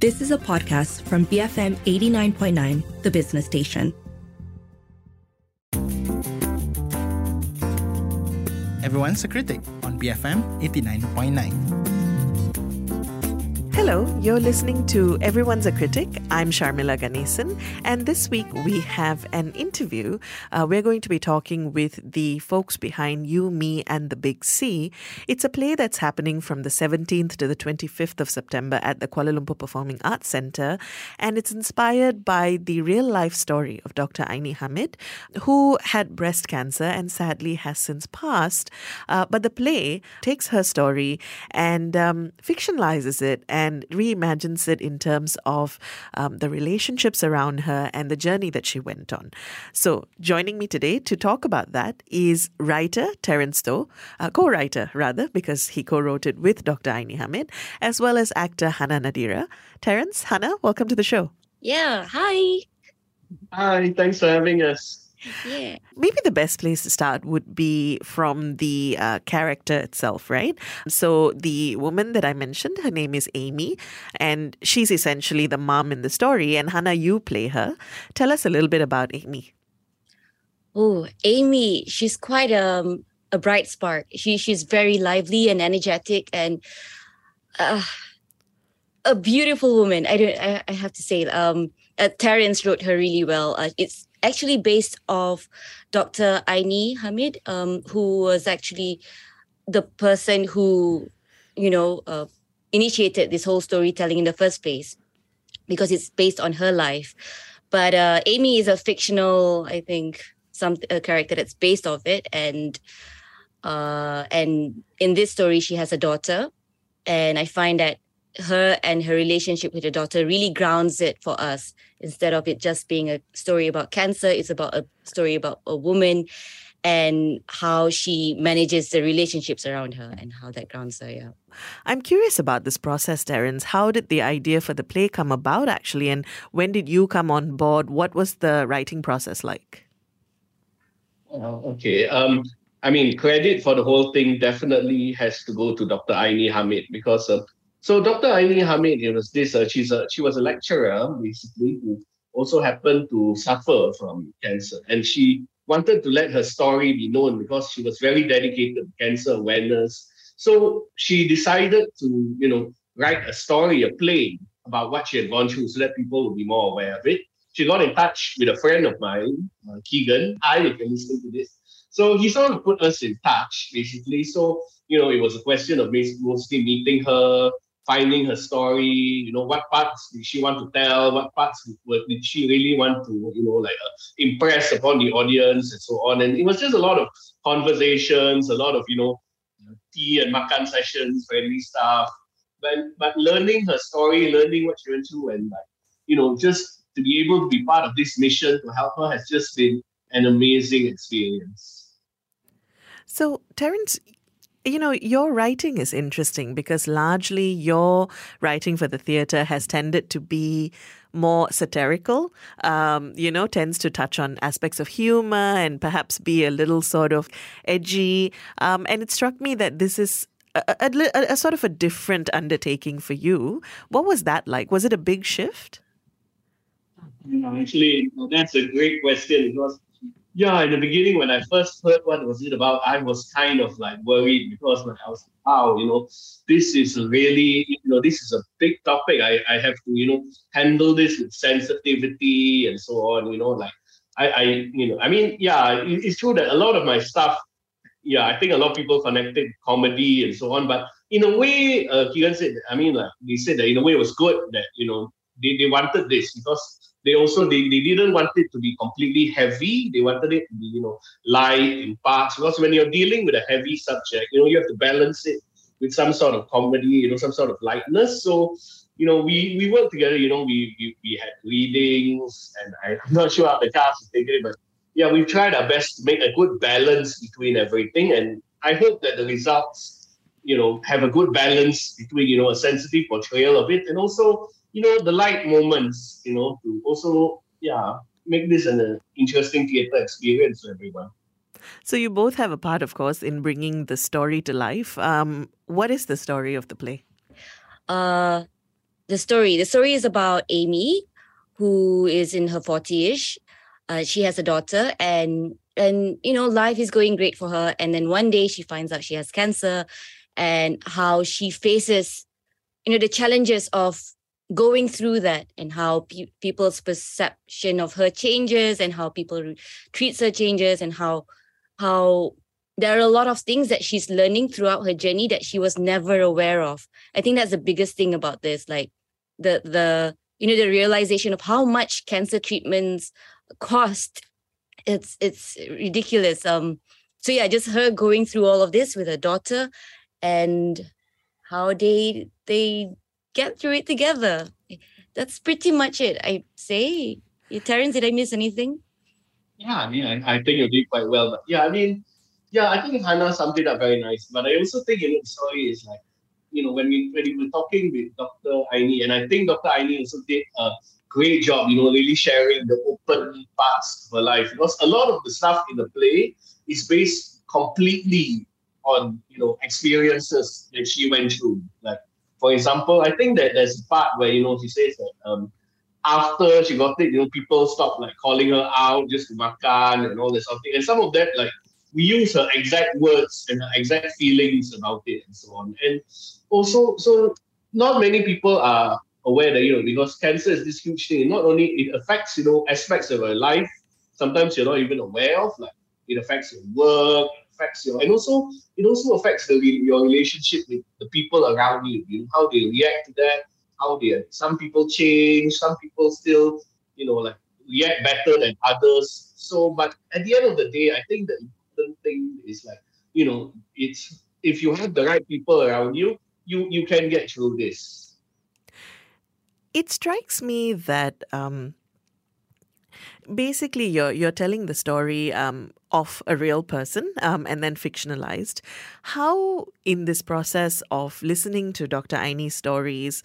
This is a podcast from BFM 89.9, the business station. Everyone's a critic on BFM 89.9. Hello, you're listening to Everyone's a Critic. I'm Sharmila Ganesan, and this week we have an interview. Uh, we're going to be talking with the folks behind You, Me, and the Big C. It's a play that's happening from the 17th to the 25th of September at the Kuala Lumpur Performing Arts Centre, and it's inspired by the real life story of Dr. Aini Hamid, who had breast cancer and sadly has since passed. Uh, but the play takes her story and um, fictionalizes it and and reimagines it in terms of um, the relationships around her and the journey that she went on. So, joining me today to talk about that is writer Terence Toh, uh, co writer rather, because he co wrote it with Dr. Aini Hamid, as well as actor Hannah Nadira. Terence, Hannah, welcome to the show. Yeah, hi. Hi, thanks for having us. Yeah. Maybe the best place to start would be from the uh, character itself, right? So, the woman that I mentioned, her name is Amy, and she's essentially the mom in the story. And Hannah, you play her. Tell us a little bit about Amy. Oh, Amy, she's quite um, a bright spark. She she's very lively and energetic and uh, a beautiful woman. I don't. I, I have to say. Um, uh, Terence wrote her really well. Uh, it's actually based off Dr. Aini Hamid, um, who was actually the person who, you know, uh, initiated this whole storytelling in the first place, because it's based on her life. But uh, Amy is a fictional, I think, some a character that's based off it, and uh, and in this story, she has a daughter, and I find that her and her relationship with her daughter really grounds it for us. Instead of it just being a story about cancer it's about a story about a woman and how she manages the relationships around her and how that grounds her yeah. I'm curious about this process terence how did the idea for the play come about actually? And when did you come on board? What was the writing process like? Oh, okay. Um I mean, credit for the whole thing definitely has to go to Dr. Aini Hamid because uh, so Dr. Aini Hamid, it was this, uh, she's a, she was a lecturer, basically, who also happened to suffer from cancer. And she wanted to let her story be known because she was very dedicated to cancer awareness. So she decided to, you know, write a story, a play about what she had gone through so that people would be more aware of it. She got in touch with a friend of mine, uh, Keegan. Hi, if you're listening to this. So he sort of put us in touch, basically. So, you know, it was a question of mostly meeting her, finding her story, you know, what parts did she want to tell, what parts did she really want to, you know, like uh, impress upon the audience and so on. And it was just a lot of conversations, a lot of, you know, tea and makan sessions, friendly stuff. But, but learning her story, learning what she went through and like, you know, just to be able to be part of this mission to help her has just been an amazing experience. So, Terence, you know, your writing is interesting because largely your writing for the theatre has tended to be more satirical, um, you know, tends to touch on aspects of humor and perhaps be a little sort of edgy. Um, and it struck me that this is a, a, a, sort of a different undertaking for you. What was that like? Was it a big shift? Actually, that's a great question because yeah, in the beginning when I first heard what was it about, I was kind of like worried because when I was wow, you know, this is really, you know, this is a big topic. I, I have to, you know, handle this with sensitivity and so on, you know, like I, I you know, I mean, yeah, it's true that a lot of my stuff, yeah, I think a lot of people connected comedy and so on, but in a way, uh, Keegan said, I mean, like they said that in a way it was good that, you know, they, they wanted this because they also they, they didn't want it to be completely heavy. They wanted it to be, you know, light in parts. Because when you're dealing with a heavy subject, you know, you have to balance it with some sort of comedy, you know, some sort of lightness. So, you know, we we worked together, you know, we we, we had readings and I, am not sure how the cast is taking it, but yeah, we've tried our best to make a good balance between everything. And I hope that the results, you know, have a good balance between, you know, a sensitive portrayal of it and also you know, the light moments, you know, to also, yeah, make this an uh, interesting theatre experience for everyone. So you both have a part, of course, in bringing the story to life. Um, what is the story of the play? Uh, the story. The story is about Amy, who is in her 40ish. Uh, she has a daughter and and you know life is going great for her and then one day she finds out she has cancer and how she faces you know the challenges of going through that and how pe- people's perception of her changes and how people re- treats her changes and how how there are a lot of things that she's learning throughout her journey that she was never aware of. I think that's the biggest thing about this like the the you know the realization of how much cancer treatments cost. It's it's ridiculous. Um so yeah just her going through all of this with her daughter and how they they get through it together. That's pretty much it. I say, Terence, did I miss anything? Yeah, I mean, I, I think you did quite well. But yeah, I mean, yeah, I think Hannah summed it up very nice. But I also think you know, the story is like, you know, when we when we were talking with Dr. Aini, and I think Dr. Aini also did a great job, you know, really sharing the open parts of her life. Because a lot of the stuff in the play is based completely on, you know, experiences that she went through. Like for example, I think that there's a part where you know she says that um, after she got it, you know, people stopped like calling her out just to makan and all this something. And some of that, like we use her exact words and her exact feelings about it and so on. And also, so not many people are aware that you know because cancer is this huge thing. Not only it affects you know aspects of our life, sometimes you're not even aware of. Like it affects your work, affects you, and also it also affects the your relationship with the people around you. You know how they react to that. How they some people change, some people still you know like react better than others. So, but at the end of the day, I think the important thing is like you know it's if you have the right people around you, you you can get through this. It strikes me that um, basically you're you're telling the story um, of a real person um, and then fictionalized. How in this process of listening to Dr. Aini's stories,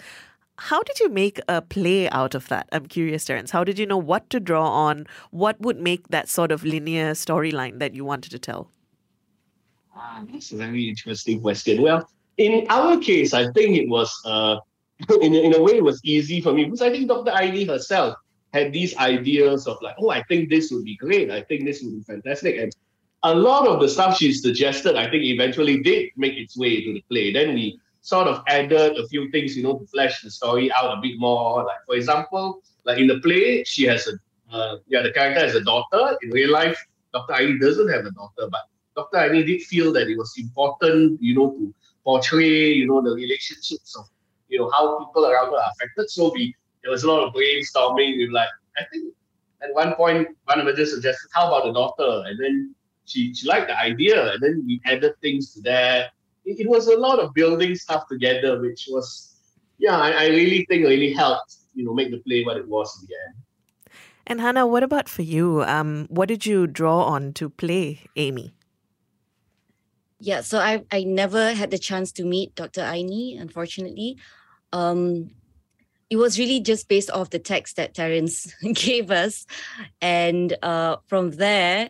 how did you make a play out of that? I'm curious, Terence. How did you know what to draw on? What would make that sort of linear storyline that you wanted to tell? Ah, that's a very interesting question. Well, in our case, I think it was, uh, in, in a way, it was easy for me because I think Dr. Aini herself had these ideas of like, oh, I think this would be great. I think this would be fantastic. And a lot of the stuff she suggested, I think eventually did make its way into the play. Then we sort of added a few things, you know, to flesh the story out a bit more. Like, for example, like in the play, she has a, uh, yeah, the character has a daughter. In real life, Dr. Aini doesn't have a daughter, but Dr. Aini did feel that it was important, you know, to portray, you know, the relationships of, you know, how people around her are affected. So we there was a lot of brainstorming. We were like, I think at one point, one of us just suggested, how about the daughter? And then she, she liked the idea, and then we added things to that. It, it was a lot of building stuff together, which was, yeah, I, I really think really helped, you know, make the play what it was in the end. And Hannah, what about for you? Um, what did you draw on to play Amy? Yeah, so I I never had the chance to meet Dr. Aini, unfortunately. Um, it was really just based off the text that Terence gave us. And uh, from there,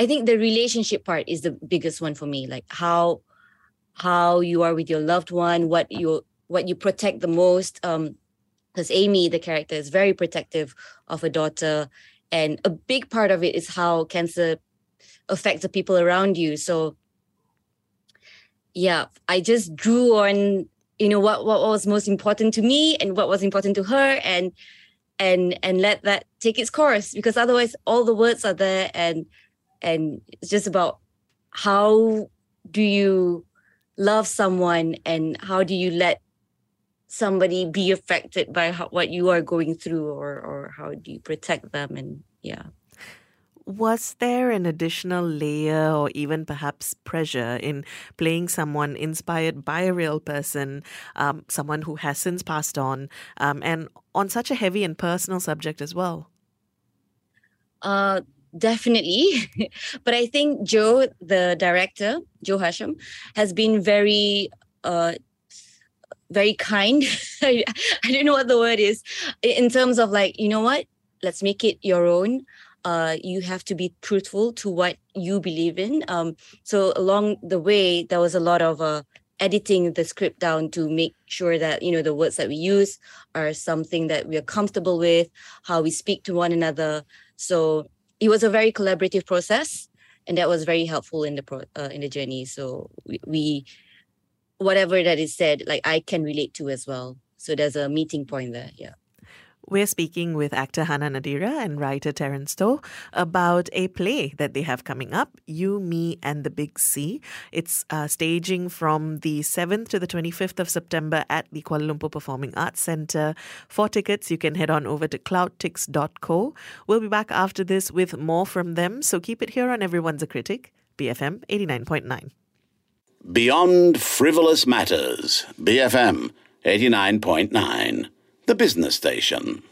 I think the relationship part is the biggest one for me. Like how how you are with your loved one, what you what you protect the most. Um, because Amy, the character, is very protective of her daughter. And a big part of it is how cancer affects the people around you. So yeah, I just drew on you know what what was most important to me and what was important to her and and and let that take its course because otherwise all the words are there and and it's just about how do you love someone and how do you let somebody be affected by how, what you are going through or or how do you protect them and yeah was there an additional layer or even perhaps pressure in playing someone inspired by a real person, um, someone who has since passed on, um, and on such a heavy and personal subject as well? Uh, definitely. but I think Joe, the director, Joe Hasham, has been very uh, very kind. I, I don't know what the word is in terms of like, you know what? Let's make it your own uh, you have to be truthful to what you believe in. Um, so along the way, there was a lot of uh, editing the script down to make sure that you know the words that we use are something that we are comfortable with how we speak to one another. So it was a very collaborative process and that was very helpful in the pro, uh, in the journey. So we, we whatever that is said like i can relate to as well. So there's a meeting point there yeah we're speaking with actor Hannah Nadira and writer Terence Toh about a play that they have coming up, You, Me, and the Big C. It's uh, staging from the 7th to the 25th of September at the Kuala Lumpur Performing Arts Centre. For tickets, you can head on over to cloudtix.co. We'll be back after this with more from them, so keep it here on Everyone's a Critic, BFM 89.9. Beyond Frivolous Matters, BFM 89.9 the business station.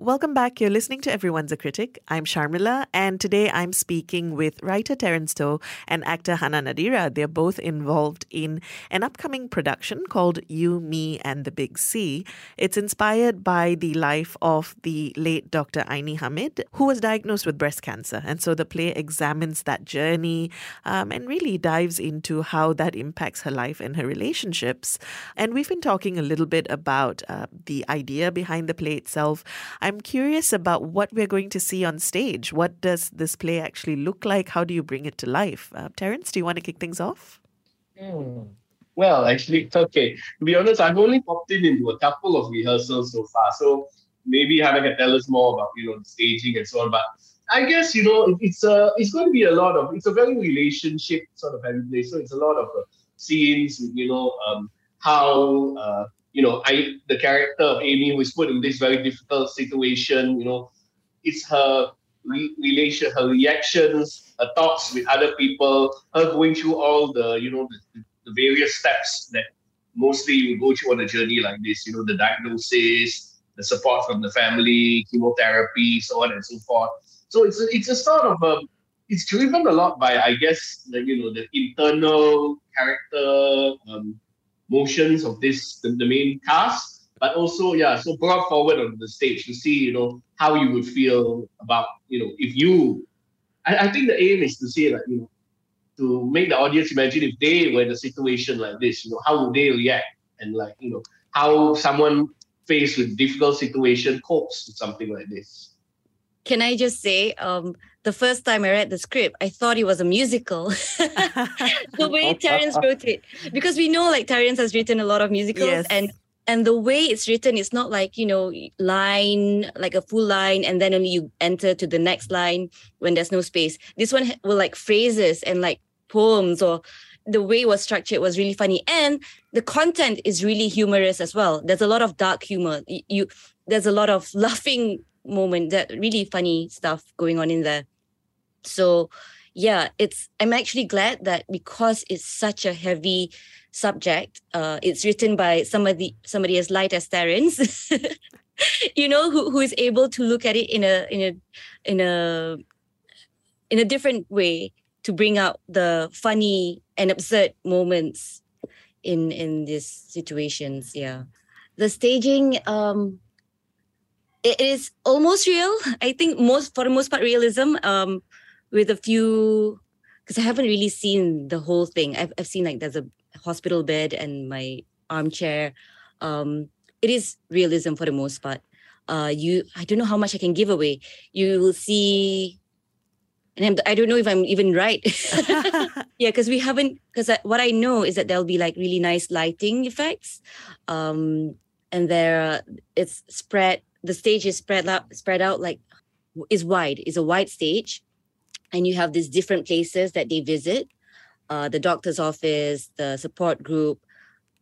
Welcome back. You're listening to Everyone's a Critic. I'm Sharmila, and today I'm speaking with writer Terence Toh and actor Hannah Nadira. They're both involved in an upcoming production called You, Me, and the Big C. It's inspired by the life of the late Dr. Aini Hamid, who was diagnosed with breast cancer. And so the play examines that journey um, and really dives into how that impacts her life and her relationships. And we've been talking a little bit about uh, the idea behind the play itself. I'm curious about what we're going to see on stage. What does this play actually look like? How do you bring it to life? Uh, Terence, do you want to kick things off? Mm. Well, actually, okay. To be honest, I've only popped in into a couple of rehearsals so far. So maybe Hannah can tell us more about, you know, staging and so on. But I guess, you know, it's a, it's going to be a lot of, it's a very relationship sort of play. So it's a lot of uh, scenes, you know, um, how, uh, you know, I the character of Amy who is put in this very difficult situation, you know, it's her re- relation, her reactions, her talks with other people, her going through all the, you know, the, the various steps that mostly you go through on a journey like this, you know, the diagnosis, the support from the family, chemotherapy, so on and so forth. So it's a, it's a sort of a, it's driven a lot by, I guess, the, you know, the internal character um, motions of this the, the main cast, but also yeah, so brought forward on the stage to see you know how you would feel about you know if you. I, I think the aim is to say like you know to make the audience imagine if they were in a situation like this, you know how would they react and like you know how someone faced with difficult situation copes with something like this. Can I just say, um, the first time I read the script, I thought it was a musical. the way Terence wrote it, because we know like Terence has written a lot of musicals, yes. and and the way it's written, it's not like you know line like a full line, and then only you enter to the next line when there's no space. This one will like phrases and like poems or the way it was structured was really funny and the content is really humorous as well there's a lot of dark humor you there's a lot of laughing moment that really funny stuff going on in there. So yeah it's i'm actually glad that because it's such a heavy subject uh it's written by somebody somebody as light as terence you know who, who is able to look at it in a in a in a in a different way to bring out the funny and absurd moments in in these situations yeah. The staging um it is almost real. I think most for the most part realism. Um, with a few because I haven't really seen the whole thing. I've I've seen like there's a hospital bed and my armchair. Um, it is realism for the most part. Uh, you I don't know how much I can give away. You will see, and I'm, I do not know if I'm even right. yeah, because we haven't. Because what I know is that there'll be like really nice lighting effects, um, and there it's spread the stage is spread out spread out like is wide is a wide stage. And you have these different places that they visit uh, the doctor's office the support group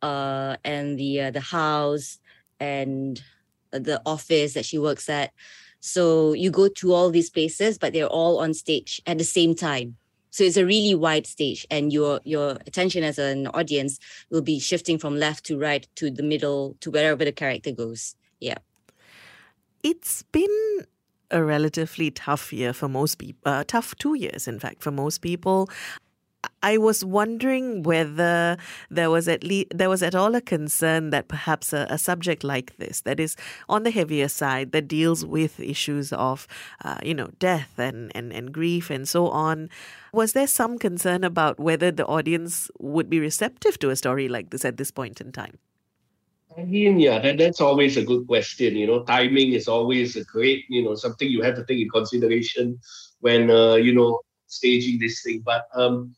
uh, and the uh, the house and the office that she works at. So you go to all these places but they're all on stage at the same time. So it's a really wide stage and your your attention as an audience will be shifting from left to right to the middle to wherever the character goes. Yeah it's been a relatively tough year for most people, uh, tough two years, in fact, for most people. I was wondering whether there was at least there was at all a concern that perhaps a, a subject like this, that is on the heavier side, that deals with issues of, uh, you know, death and, and, and grief and so on. Was there some concern about whether the audience would be receptive to a story like this at this point in time? I mean, yeah, that, that's always a good question. You know, timing is always a great, you know, something you have to take in consideration when, uh, you know, staging this thing. But um,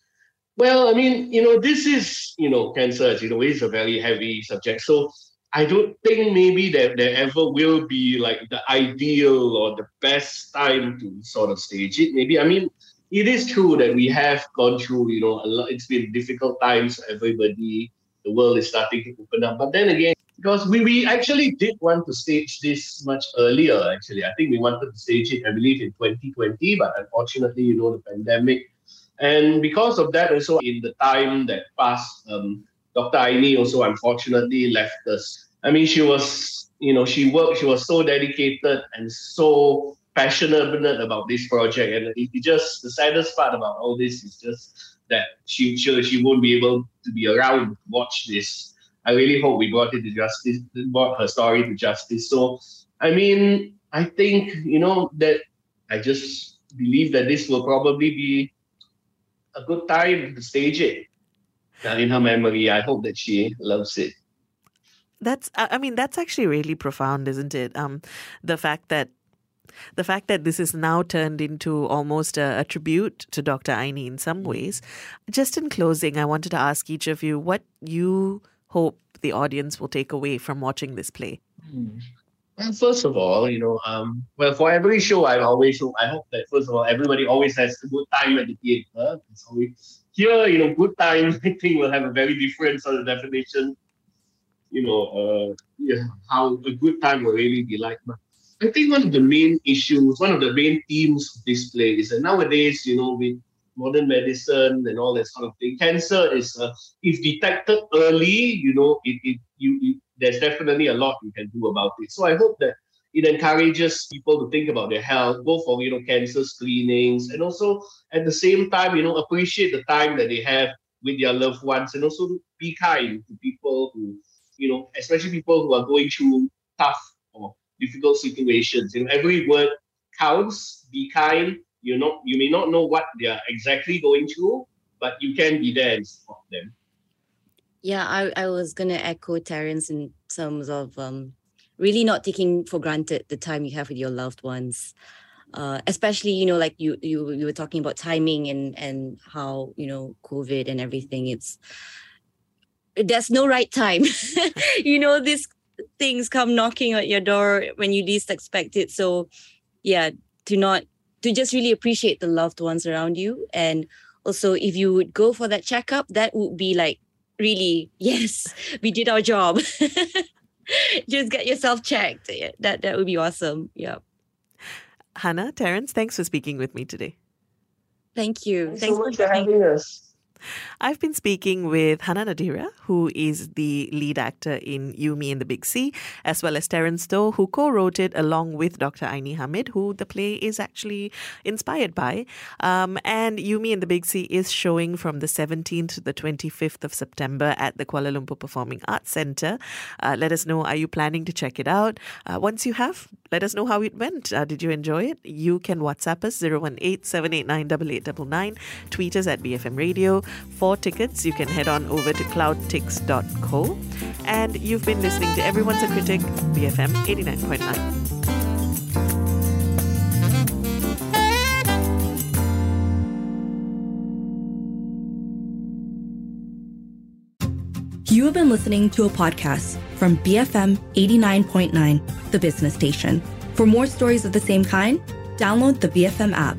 well, I mean, you know, this is, you know, cancer, you know, is a very heavy subject. So I don't think maybe that there ever will be like the ideal or the best time to sort of stage it. Maybe, I mean, it is true that we have gone through, you know, a lot, it's been difficult times everybody. The world is starting to open up. But then again, because we, we actually did want to stage this much earlier, actually. I think we wanted to stage it, I believe, in 2020, but unfortunately, you know, the pandemic and because of that, also in the time that passed, um, Dr. Aini also unfortunately left us. I mean, she was, you know, she worked, she was so dedicated and so passionate about this project. And it, it just, the saddest part about all this is just that she, she, she won't be able to be around to watch this. I really hope we brought it to justice, brought her story to justice. So, I mean, I think, you know, that I just believe that this will probably be a good time to stage it in her memory. I hope that she loves it. That's, I mean, that's actually really profound, isn't it? Um, the fact that the fact that this is now turned into almost a, a, tribute to Dr. Aini in some ways. Just in closing, I wanted to ask each of you what you hope the audience will take away from watching this play. Hmm. Well, first of all, you know, um, well, for every show, I always hope, I hope that first of all, everybody always has a good time at the theater. It's always here, you know, good time. I think will have a very different sort of definition. You know, uh, yeah, how a good time will really be like. I think one of the main issues, one of the main themes of this play is that nowadays, you know, with modern medicine and all that sort of thing, cancer is, uh, if detected early, you know, it, it you, you there's definitely a lot you can do about it. So I hope that it encourages people to think about their health, both for you know cancer screenings and also at the same time, you know, appreciate the time that they have with their loved ones and also be kind to people who, you know, especially people who are going through tough difficult situations. You know, every word counts. Be kind. You know, you may not know what they are exactly going through, but you can be there and support them. Yeah, I, I was gonna echo Terence in terms of um, really not taking for granted the time you have with your loved ones. Uh, especially, you know, like you you you were talking about timing and and how, you know, COVID and everything. It's there's no right time. you know, these things come knocking at your door when you least expect it. So yeah, to not to just really appreciate the loved ones around you. And also if you would go for that checkup, that would be like really yes we did our job. Just get yourself checked. That that would be awesome. Yeah. Hannah terence thanks for speaking with me today. Thank you. Thanks, thanks so much for having us I've been speaking with Hannah Nadira, who is the lead actor in You, Me and the Big C, as well as Terence Toh, who co wrote it along with Dr. Aini Hamid, who the play is actually inspired by. Um, and You, Me and the Big C is showing from the 17th to the 25th of September at the Kuala Lumpur Performing Arts Centre. Uh, let us know, are you planning to check it out? Uh, once you have, let us know how it went. Uh, did you enjoy it? You can WhatsApp us 018 789 8899, tweet us at BFM Radio. For tickets, you can head on over to cloudtix.co. And you've been listening to Everyone's a Critic, BFM 89.9. You have been listening to a podcast from BFM 89.9, the business station. For more stories of the same kind, download the BFM app.